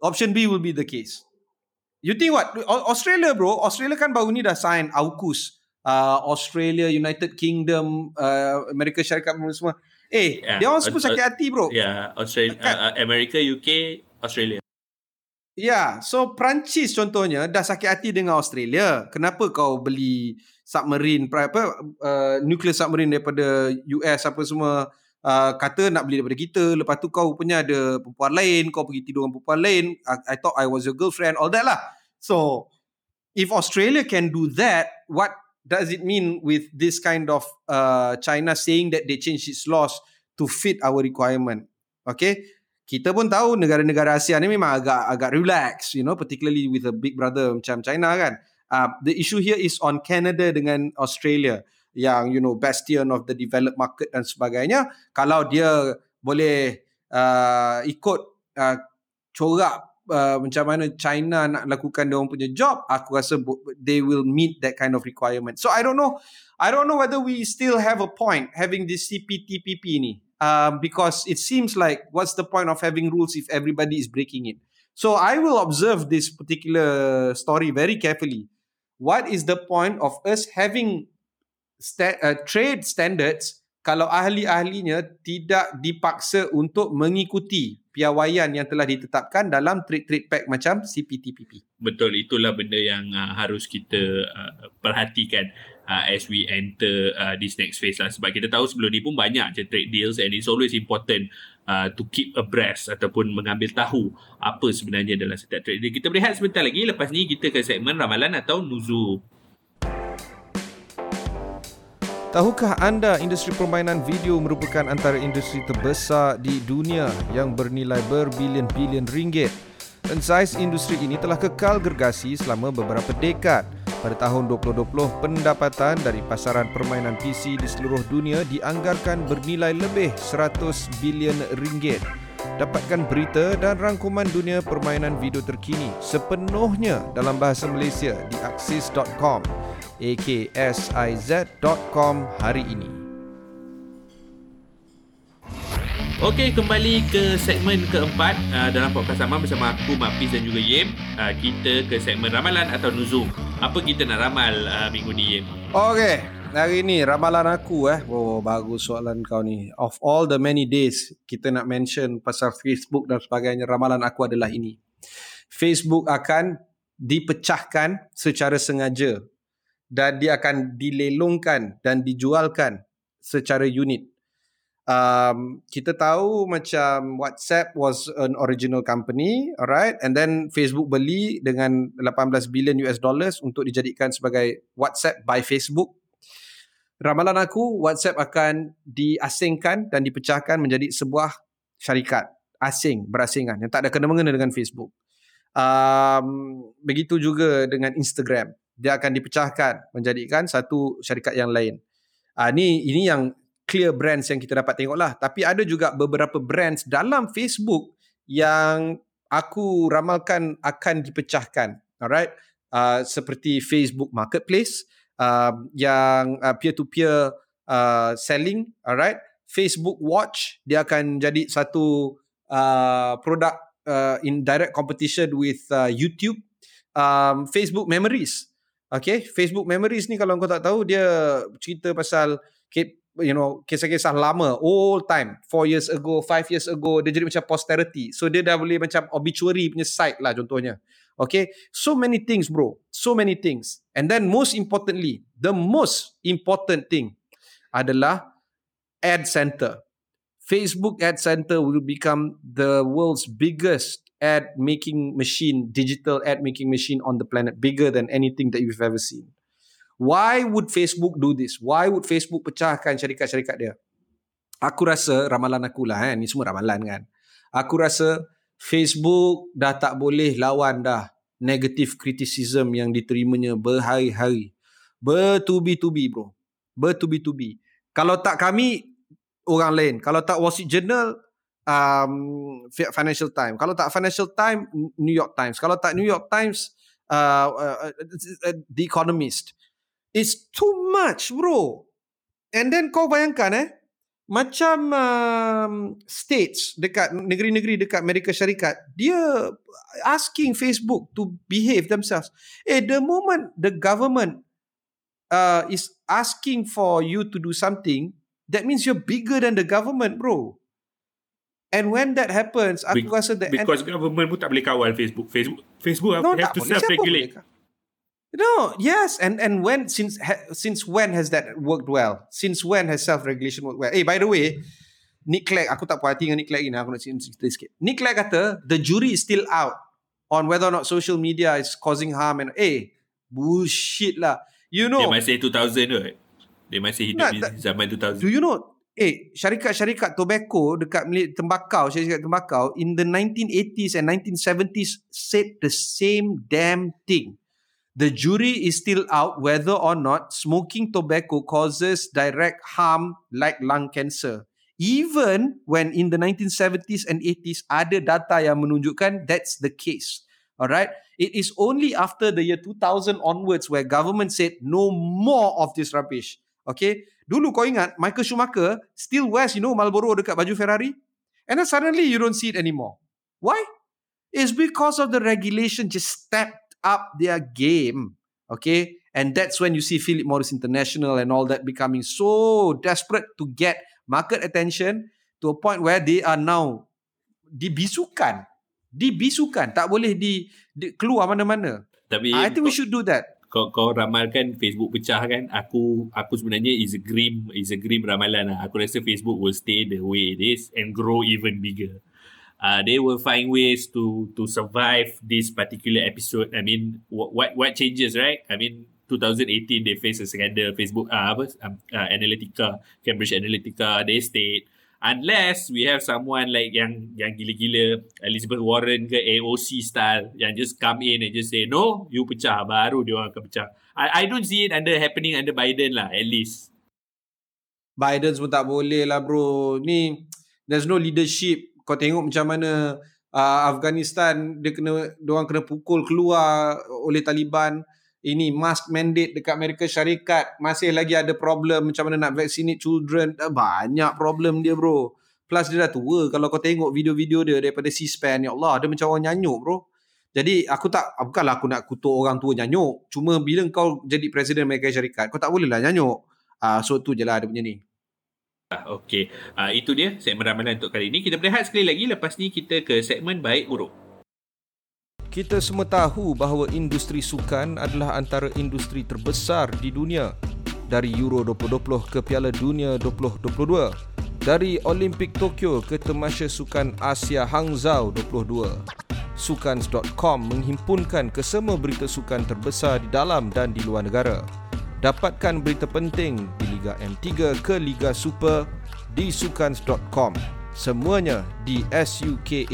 option B will be the case you think what Australia bro Australia kan baru ni dah sign AUKUS uh, Australia United Kingdom uh, Amerika Syarikat semua Eh, yeah. dia orang semua sakit hati bro. Yeah, Australia, uh, America, UK, Australia. Ya, yeah, so Perancis contohnya dah sakit hati dengan Australia. Kenapa kau beli submarine apa uh, nuclear submarine daripada US apa semua uh, kata nak beli daripada kita. Lepas tu kau punya ada perempuan lain, kau pergi tidur dengan perempuan lain. I, I thought I was your girlfriend, all that lah. So, if Australia can do that, what does it mean with this kind of uh, China saying that they change its laws to fit our requirement? Okay, kita pun tahu negara-negara Asia ni memang agak agak relax, you know, particularly with a big brother macam China kan. Uh, the issue here is on Canada dengan Australia yang you know bastion of the developed market dan sebagainya. Kalau dia boleh uh, ikut uh, corak uh, macam mana China nak lakukan dia orang punya job, aku rasa they will meet that kind of requirement. So I don't know, I don't know whether we still have a point having this CPTPP ni. Um, because it seems like what's the point of having rules if everybody is breaking it? So I will observe this particular story very carefully. What is the point of us having sta- uh, trade standards kalau ahli-ahlinya tidak dipaksa untuk mengikuti piawaian yang telah ditetapkan dalam trade-trade pact macam CPTPP. Betul, itulah benda yang uh, harus kita uh, perhatikan uh, as we enter uh, this next phase lah. Sebab kita tahu sebelum ni pun banyak je trade deals and it's always important uh, to keep abreast ataupun mengambil tahu apa sebenarnya dalam setiap trade deal. Kita berehat sebentar lagi, lepas ni kita ke segmen ramalan atau nuzu. Tahukah anda industri permainan video merupakan antara industri terbesar di dunia yang bernilai berbilion-bilion ringgit? Dan saiz industri ini telah kekal gergasi selama beberapa dekad. Pada tahun 2020, pendapatan dari pasaran permainan PC di seluruh dunia dianggarkan bernilai lebih 100 bilion ringgit. Dapatkan berita dan rangkuman dunia permainan video terkini sepenuhnya dalam bahasa Malaysia di axis.com aksiz.com hari ini. Okey, kembali ke segmen keempat uh, dalam podcast sama bersama aku, Mak Fiz dan juga Yem. Uh, kita ke segmen ramalan atau nuzum. Apa kita nak ramal uh, minggu ni? Okey, hari ni ramalan aku eh. Oh, bagus soalan kau ni. Of all the many days kita nak mention pasal Facebook dan sebagainya, ramalan aku adalah ini. Facebook akan dipecahkan secara sengaja dan dia akan dilelongkan dan dijualkan secara unit. Um, kita tahu macam WhatsApp was an original company, alright, and then Facebook beli dengan 18 billion US dollars untuk dijadikan sebagai WhatsApp by Facebook. Ramalan aku, WhatsApp akan diasingkan dan dipecahkan menjadi sebuah syarikat asing, berasingan yang tak ada kena-mengena dengan Facebook. Um, begitu juga dengan Instagram dia akan dipecahkan menjadikan satu syarikat yang lain. Ah ni ini yang clear brands yang kita dapat tengok lah. Tapi ada juga beberapa brands dalam Facebook yang aku ramalkan akan dipecahkan. Alright. Uh, seperti Facebook Marketplace uh, yang uh, peer-to-peer uh, selling. Alright. Facebook Watch dia akan jadi satu uh, produk uh, in direct competition with uh, YouTube. Um, Facebook Memories Okay, Facebook Memories ni kalau kau tak tahu dia cerita pasal you know kisah-kisah lama old time 4 years ago 5 years ago dia jadi macam posterity so dia dah boleh macam obituary punya site lah contohnya Okay, so many things, bro. So many things. And then most importantly, the most important thing adalah ad center. Facebook ad center will become the world's biggest ad making machine, digital ad making machine on the planet, bigger than anything that you've ever seen. Why would Facebook do this? Why would Facebook pecahkan syarikat-syarikat dia? Aku rasa ramalan aku lah kan, ni semua ramalan kan. Aku rasa Facebook dah tak boleh lawan dah negative criticism yang diterimanya berhari-hari. Bertubi-tubi bro. Bertubi-tubi. Kalau tak kami, orang lain. Kalau tak Wall Street Journal, um, Financial Times. Kalau tak Financial Times, New York Times. Kalau tak New York Times, uh, uh, uh, The Economist. It's too much bro. And then kau bayangkan eh, macam um, states dekat negeri-negeri dekat Amerika Syarikat dia asking Facebook to behave themselves eh the moment the government uh, is asking for you to do something that means you're bigger than the government bro and when that happens aku Be- rasa the Because government pun tak boleh kawal Facebook. Facebook Facebook no, have to self-regulate. No, yes, and and when since ha, since when has that worked well? Since when has self regulation worked well? Hey, by the way, Nick Clegg, aku tak puas hati dengan Nick Clegg ni. Aku nak cerita sikit. Nick Clegg kata the jury is still out on whether or not social media is causing harm and eh bullshit lah. You know, masih 2000 tu. eh. Dia masih hidup Nak, di zaman 2000. do you know eh syarikat-syarikat tobacco dekat milik tembakau, syarikat tembakau in the 1980s and 1970s said the same damn thing. The jury is still out whether or not smoking tobacco causes direct harm like lung cancer. Even when in the 1970s and 80s ada data yang menunjukkan that's the case. Alright? It is only after the year 2000 onwards where government said no more of this rubbish. Okay? Dulu kau ingat Michael Schumacher still wears you know Marlboro dekat baju Ferrari? And then suddenly you don't see it anymore. Why? It's because of the regulation just stepped up their game. Okay? And that's when you see Philip Morris International and all that becoming so desperate to get market attention to a point where they are now dibisukan. Dibisukan. Tak boleh di, di keluar mana-mana. Tapi I think we should do that. kau kau ramalkan Facebook pecah kan aku aku sebenarnya is a grim is a grim ramalan lah. aku rasa Facebook will stay the way it is and grow even bigger uh, they will find ways to to survive this particular episode. I mean what what, changes right? I mean 2018 they face a scandal. Facebook uh, apa um, uh, Analytica Cambridge Analytica they stayed. Unless we have someone like yang yang gila-gila Elizabeth Warren ke AOC style yang just come in and just say no you pecah baru dia orang akan pecah. I I don't see it under happening under Biden lah at least. Biden pun tak boleh lah bro. Ni there's no leadership. Kau tengok macam mana uh, Afghanistan dia kena orang kena pukul keluar oleh Taliban. Ini mask mandate dekat Amerika Syarikat masih lagi ada problem macam mana nak vaccinate children. Banyak problem dia bro. Plus dia dah tua. Kalau kau tengok video-video dia daripada C-SPAN, ya Allah, dia macam orang nyanyuk bro. Jadi aku tak, bukanlah aku nak kutuk orang tua nyanyuk. Cuma bila kau jadi Presiden Amerika Syarikat, kau tak boleh lah nyanyuk. Ah, so tu je lah dia punya ni. Ah, Okay, uh, itu dia segmen ramalan untuk kali ini. Kita berehat sekali lagi. Lepas ni kita ke segmen baik buruk. Kita semua tahu bahawa industri sukan adalah antara industri terbesar di dunia. Dari Euro 2020 ke Piala Dunia 2022. Dari Olimpik Tokyo ke Temasya Sukan Asia Hangzhou 22. Sukans.com menghimpunkan kesemua berita sukan terbesar di dalam dan di luar negara. Dapatkan berita penting di Liga M3 ke Liga Super di sukans.com. Semuanya di sukanz.com.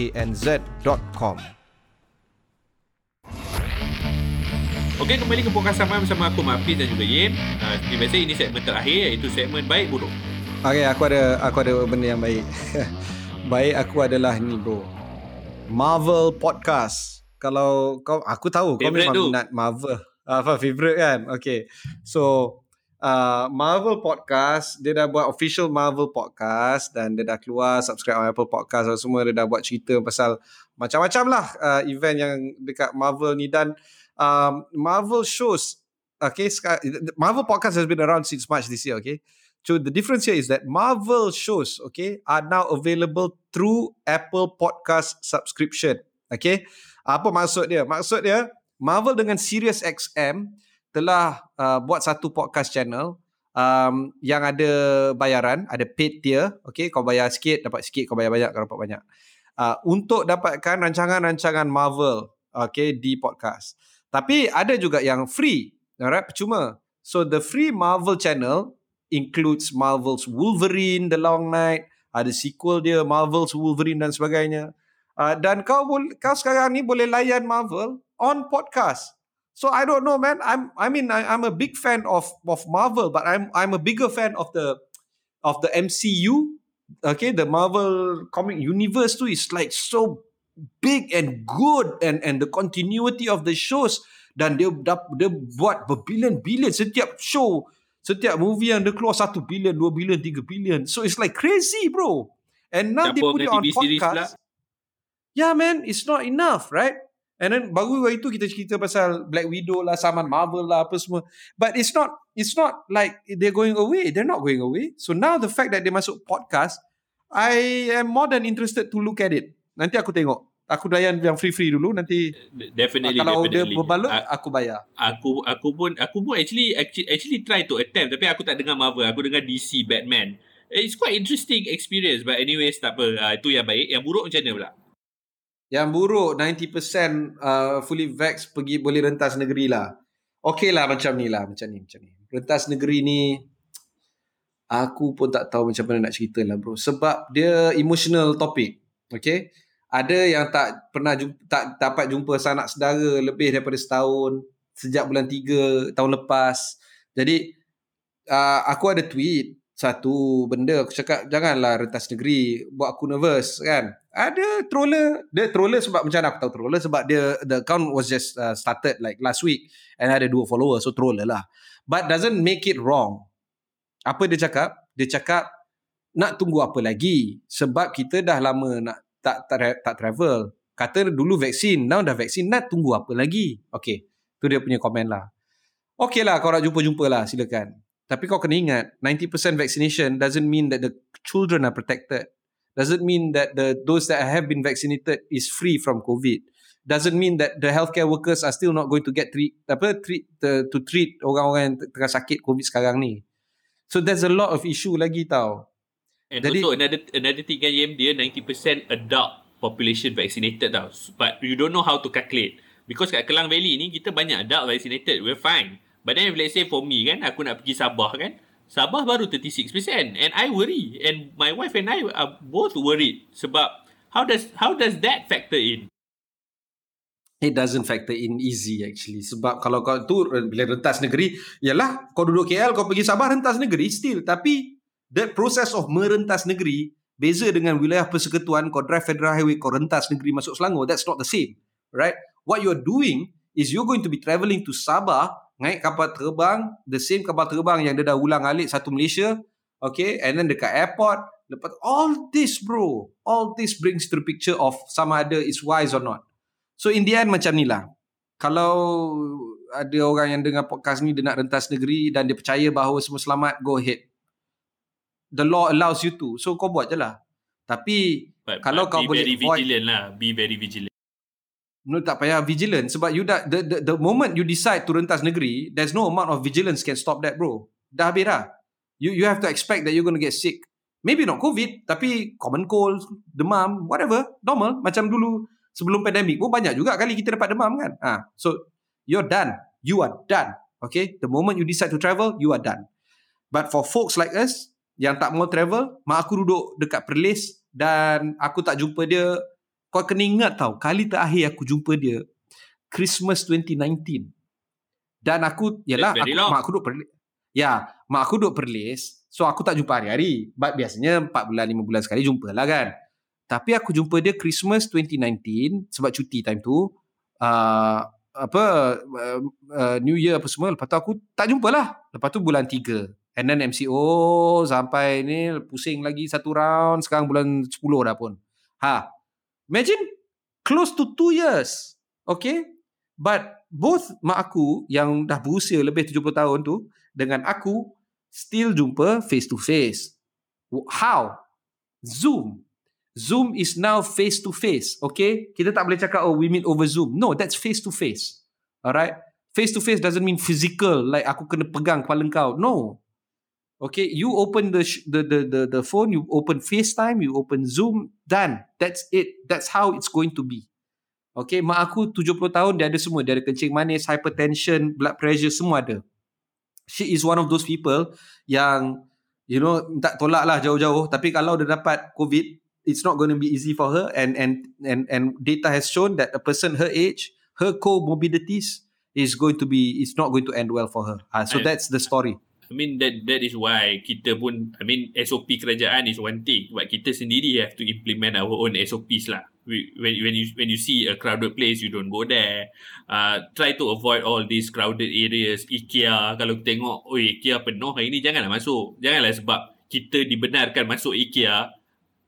Okey, kembali ke Podcast Sama bersama aku Mafiz dan juga Yin. Uh, seperti biasa ini segmen terakhir iaitu segmen baik buruk. Okay, aku ada aku ada benda yang baik. baik aku adalah ni bro. Marvel podcast. Kalau kau aku tahu kau Favourite memang tu. minat Marvel. Apa favorite kan? Okay. So uh, Marvel podcast dia dah buat official Marvel podcast dan dia dah keluar subscribe on Apple Podcast dan semua dia dah buat cerita pasal macam-macam lah uh, event yang dekat Marvel ni dan um, Marvel shows okay Marvel podcast has been around since March this year okay So the difference here is that Marvel shows, okay, are now available through Apple Podcast subscription. Okay. Apa maksud dia? Maksud dia, Marvel dengan Sirius XM telah uh, buat satu podcast channel um, yang ada bayaran, ada paid tier. Okay, kau bayar sikit, dapat sikit. Kau bayar banyak, kau dapat banyak. Uh, untuk dapatkan rancangan-rancangan Marvel okay, di podcast. Tapi ada juga yang free. Alright, percuma. So, the free Marvel channel includes Marvel's Wolverine, The Long Night, ada sequel dia, Marvel's Wolverine dan sebagainya. Uh, dan kau kau sekarang ni boleh layan Marvel on podcast. So I don't know, man. I'm I mean I, I'm a big fan of of Marvel, but I'm I'm a bigger fan of the of the MCU. Okay, the Marvel comic universe too is like so big and good, and and the continuity of the shows. Dan dia dia buat berbilion-bilion setiap show, setiap movie yang dia keluar satu bilion, dua bilion, tiga bilion. So it's like crazy, bro. And now they put it on podcast. Yeah, man, it's not enough, right? And then baru hari tu kita cerita pasal Black Widow lah, Saman Marvel lah, apa semua. But it's not it's not like they're going away. They're not going away. So now the fact that they masuk podcast, I am more than interested to look at it. Nanti aku tengok. Aku layan yang free-free dulu nanti definitely kalau definitely. dia berbaloi aku bayar. Aku aku pun aku pun actually actually, actually try to attempt tapi aku tak dengar Marvel, aku dengar DC Batman. It's quite interesting experience but anyways tak apa. Uh, itu yang baik. Yang buruk macam mana pula? Yang buruk 90% uh, fully vax pergi boleh rentas negeri lah. Okey lah macam ni lah. Macam ni. Macam ni. Rentas negeri ni aku pun tak tahu macam mana nak cerita lah bro. Sebab dia emotional topic. Okay. Ada yang tak pernah jumpa, tak dapat jumpa sanak saudara lebih daripada setahun. Sejak bulan 3 tahun lepas. Jadi uh, aku ada tweet satu benda aku cakap janganlah rentas negeri buat aku nervous kan ada troller. Dia troller sebab macam mana aku tahu troller? Sebab dia the account was just uh, started like last week. And ada dua follower so troller lah. But doesn't make it wrong. Apa dia cakap? Dia cakap nak tunggu apa lagi? Sebab kita dah lama nak tak tak, tak travel. Kata dulu vaksin now dah vaksin nak tunggu apa lagi? Okay tu dia punya komen lah. Okay lah kau nak jumpa-jumpa lah silakan. Tapi kau kena ingat, 90% vaccination doesn't mean that the children are protected. Doesn't mean that the those that have been vaccinated is free from COVID. Doesn't mean that the healthcare workers are still not going to get treat apa treat the, to treat orang-orang yang tengah sakit COVID sekarang ni. So there's a lot of issue lagi tau. And Jadi, also another another thing kan Yem, dia 90% adult population vaccinated tau. But you don't know how to calculate. Because kat Kelang Valley ni kita banyak adult vaccinated. We're fine. But then if let's say for me kan, aku nak pergi Sabah kan, Sabah baru 36% and I worry and my wife and I are both worried sebab how does how does that factor in? It doesn't factor in easy actually. Sebab kalau kau tu bila rentas negeri, yalah kau duduk KL kau pergi Sabah rentas negeri still. Tapi the process of merentas negeri beza dengan wilayah persekutuan kau drive federal highway kau rentas negeri masuk Selangor that's not the same right? What you're doing is you're going to be travelling to Sabah naik kapal terbang the same kapal terbang yang dia dah ulang alik satu Malaysia okay and then dekat airport. Lepas all this bro all this brings to the picture of sama ada is wise or not. So in the end macam ni lah. Kalau ada orang yang dengar podcast ni dia nak rentas negeri dan dia percaya bahawa semua selamat go ahead. The law allows you to. So kau buat je lah. Tapi but, kalau but kau be boleh very avoid vigilant lah. Be very vigilant No, tak payah vigilant sebab you dah the, the, the moment you decide to rentas negeri there's no amount of vigilance can stop that bro. Dah habis dah. You you have to expect that you're going to get sick. Maybe not covid tapi common cold demam whatever normal macam dulu sebelum pandemik pun banyak juga kali kita dapat demam kan? Ah ha. so you're done. You are done okay? The moment you decide to travel you are done. But for folks like us yang tak mau travel mak aku duduk dekat perlis dan aku tak jumpa dia kau kena ingat tau, kali terakhir aku jumpa dia, Christmas 2019. Dan aku, yalah, aku, mak aku duduk perlis. Ya, mak aku duduk perlis. So, aku tak jumpa hari-hari. But biasanya 4 bulan, 5 bulan sekali jumpa lah kan. Tapi aku jumpa dia Christmas 2019, sebab cuti time tu. Uh, apa, uh, uh, New Year apa semua. Lepas tu aku tak jumpa lah. Lepas tu bulan 3. And then MCO sampai ni pusing lagi satu round. Sekarang bulan 10 dah pun. Ha, Imagine close to two years. Okay. But both mak aku yang dah berusia lebih 70 tahun tu dengan aku still jumpa face to face. How? Zoom. Zoom is now face to face. Okay, kita tak boleh cakap oh we meet over Zoom. No, that's face to face. Alright, face to face doesn't mean physical like aku kena pegang kepala kau. No. Okay, you open the sh- the, the the the phone, you open FaceTime, you open Zoom, done. That's it. That's how it's going to be. Okay, mak aku 70 tahun dia ada semua. Dia ada kencing manis, hypertension, blood pressure semua ada. She is one of those people yang you know tak tolak lah jauh-jauh tapi kalau dia dapat covid it's not going to be easy for her and and and and data has shown that a person her age her comorbidities is going to be it's not going to end well for her uh, so I- that's the story I mean that that is why kita pun I mean SOP kerajaan is one thing but kita sendiri have to implement our own SOPs lah. When when you when you see a crowded place you don't go there. Uh, try to avoid all these crowded areas. IKEA kalau tengok oh IKEA penuh hari ni janganlah masuk. Janganlah sebab kita dibenarkan masuk IKEA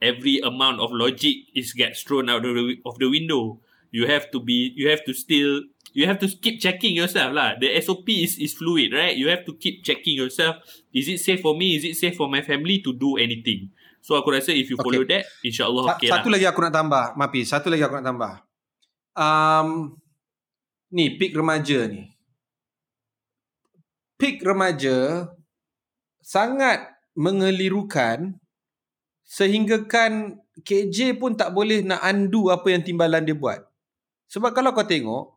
every amount of logic is gets thrown out of the, of the window. You have to be you have to still you have to keep checking yourself lah. The SOP is is fluid, right? You have to keep checking yourself. Is it safe for me? Is it safe for my family to do anything? So aku rasa if you Okay. follow that, insyaAllah Sa- okay satu lah. lagi aku nak tambah Mapi satu lagi aku nak tambah um, ni peak remaja ni peak remaja sangat mengelirukan sehinggakan KJ pun tak boleh nak undo apa yang timbalan dia buat sebab kalau kau tengok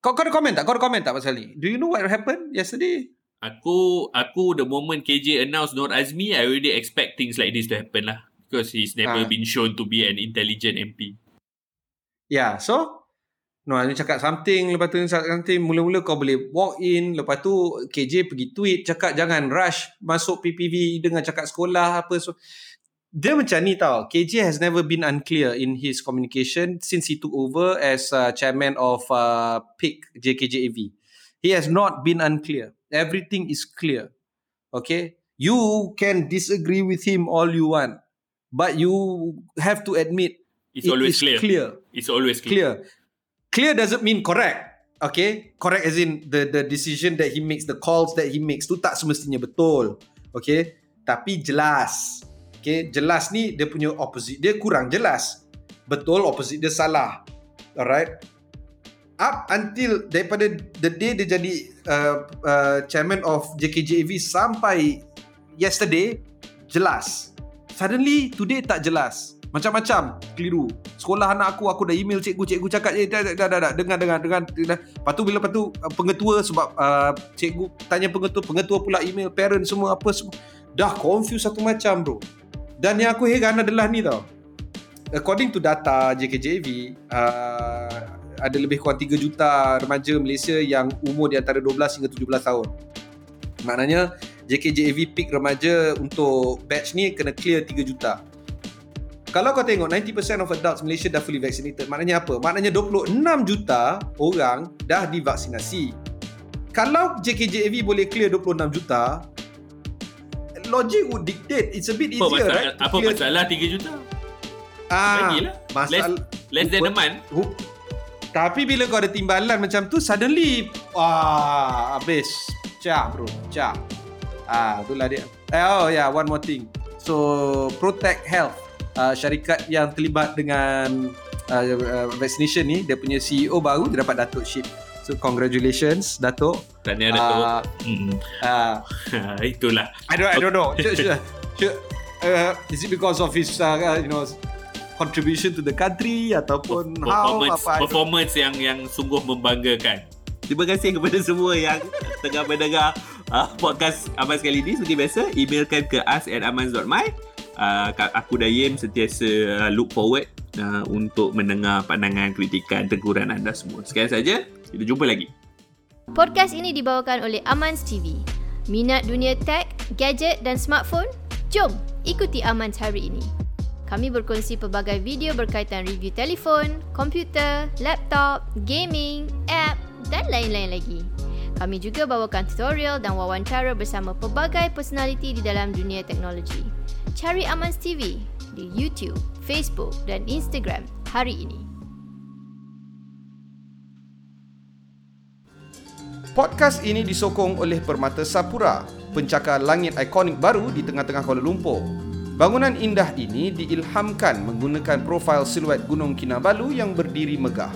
kau, kau ada komen tak? Kau ada komen tak pasal ni? Do you know what happened yesterday? Aku aku the moment KJ announced Nur Azmi, I already expect things like this to happen lah. Because he's never Ah. been shown to be an intelligent MP. Yeah, so No, dia cakap something Lepas tu something Mula-mula kau boleh walk in Lepas tu KJ pergi tweet Cakap jangan rush Masuk PPV Dengan cakap sekolah apa so, Dia macam ni tau KJ has never been unclear In his communication Since he took over As uh, chairman of uh, PIC JKJAV He has not been unclear Everything is clear Okay You can disagree with him all you want But you have to admit It's it always clear. clear It's always clear. clear. Clear doesn't mean correct. Okay, correct as in the the decision that he makes, the calls that he makes tu tak semestinya betul. Okay, tapi jelas. Okay, jelas ni dia punya opposite dia kurang jelas. Betul opposite dia salah. Alright. Up until daripada the day dia jadi uh, uh, chairman of JKJAV sampai yesterday jelas. Suddenly today tak jelas. Macam-macam keliru. Sekolah anak aku aku dah email cikgu, cikgu cakap eh dah dah dah, dah, dengar dengar. dengar. Lepas tu bila lepas tu uh, pengetua sebab uh, cikgu tanya pengetua, pengetua pula email parent semua apa semua. Dah confuse satu macam bro. Dan yang aku heran adalah ni tau. According to data JKJV, uh, ada lebih kurang 3 juta remaja Malaysia yang umur di antara 12 hingga 17 tahun. Maknanya JKJAV peak remaja untuk batch ni kena clear 3 juta. Kalau kau tengok 90% of adults Malaysia dah fully vaccinated. Maknanya apa? Maknanya 26 juta orang dah divaksinasi. Kalau JKJAV boleh clear 26 juta, logic would dictate it's a bit Apa easier, masalah, right? apa masalah 3 juta? Ah, Lagilah. masalah Less than a month. Tapi bila kau ada timbalan macam tu Suddenly Wah Habis Cak bro Cak Ah, itulah dia eh, Oh yeah One more thing So Protect Health uh, Syarikat yang terlibat dengan uh, uh, Vaccination ni Dia punya CEO baru Dia dapat Datuk Ship So congratulations Datuk Tanya Datuk. uh, Hmm. uh, Itulah. I don't I don't know should, should, should, uh, Is it because of his uh, You know Contribution to the country Ataupun how performance, apa, I don't- performance yang yang sungguh membanggakan. Terima kasih kepada semua yang tengah mendengar uh, podcast Aman sekali ini. Seperti biasa, emailkan ke us at amans.my. Uh, aku Dayim sentiasa uh, look forward uh, untuk mendengar pandangan, kritikan, teguran anda semua. Sekian saja. Kita jumpa lagi. Podcast ini dibawakan oleh Amans TV. Minat dunia tech, gadget dan smartphone? Jom ikuti Amans hari ini. Kami berkongsi pelbagai video berkaitan review telefon, komputer, laptop, gaming, app dan lain-lain lagi. Kami juga bawakan tutorial dan wawancara bersama pelbagai personaliti di dalam dunia teknologi. Cari Amans TV di YouTube, Facebook dan Instagram hari ini. Podcast ini disokong oleh Permata Sapura, pencakar langit ikonik baru di tengah-tengah Kuala Lumpur. Bangunan indah ini diilhamkan menggunakan profil siluet Gunung Kinabalu yang berdiri megah.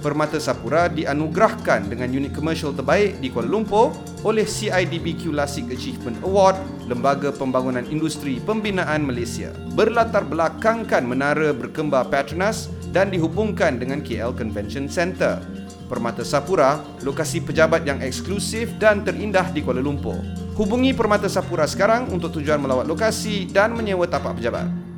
Permata Sapura dianugerahkan dengan unit komersial terbaik di Kuala Lumpur oleh CIDBQ Classic Achievement Award, Lembaga Pembangunan Industri Pembinaan Malaysia. Berlatar belakangkan menara berkembar Petronas dan dihubungkan dengan KL Convention Centre. Permata Sapura, lokasi pejabat yang eksklusif dan terindah di Kuala Lumpur. Hubungi Permata Sapura sekarang untuk tujuan melawat lokasi dan menyewa tapak pejabat.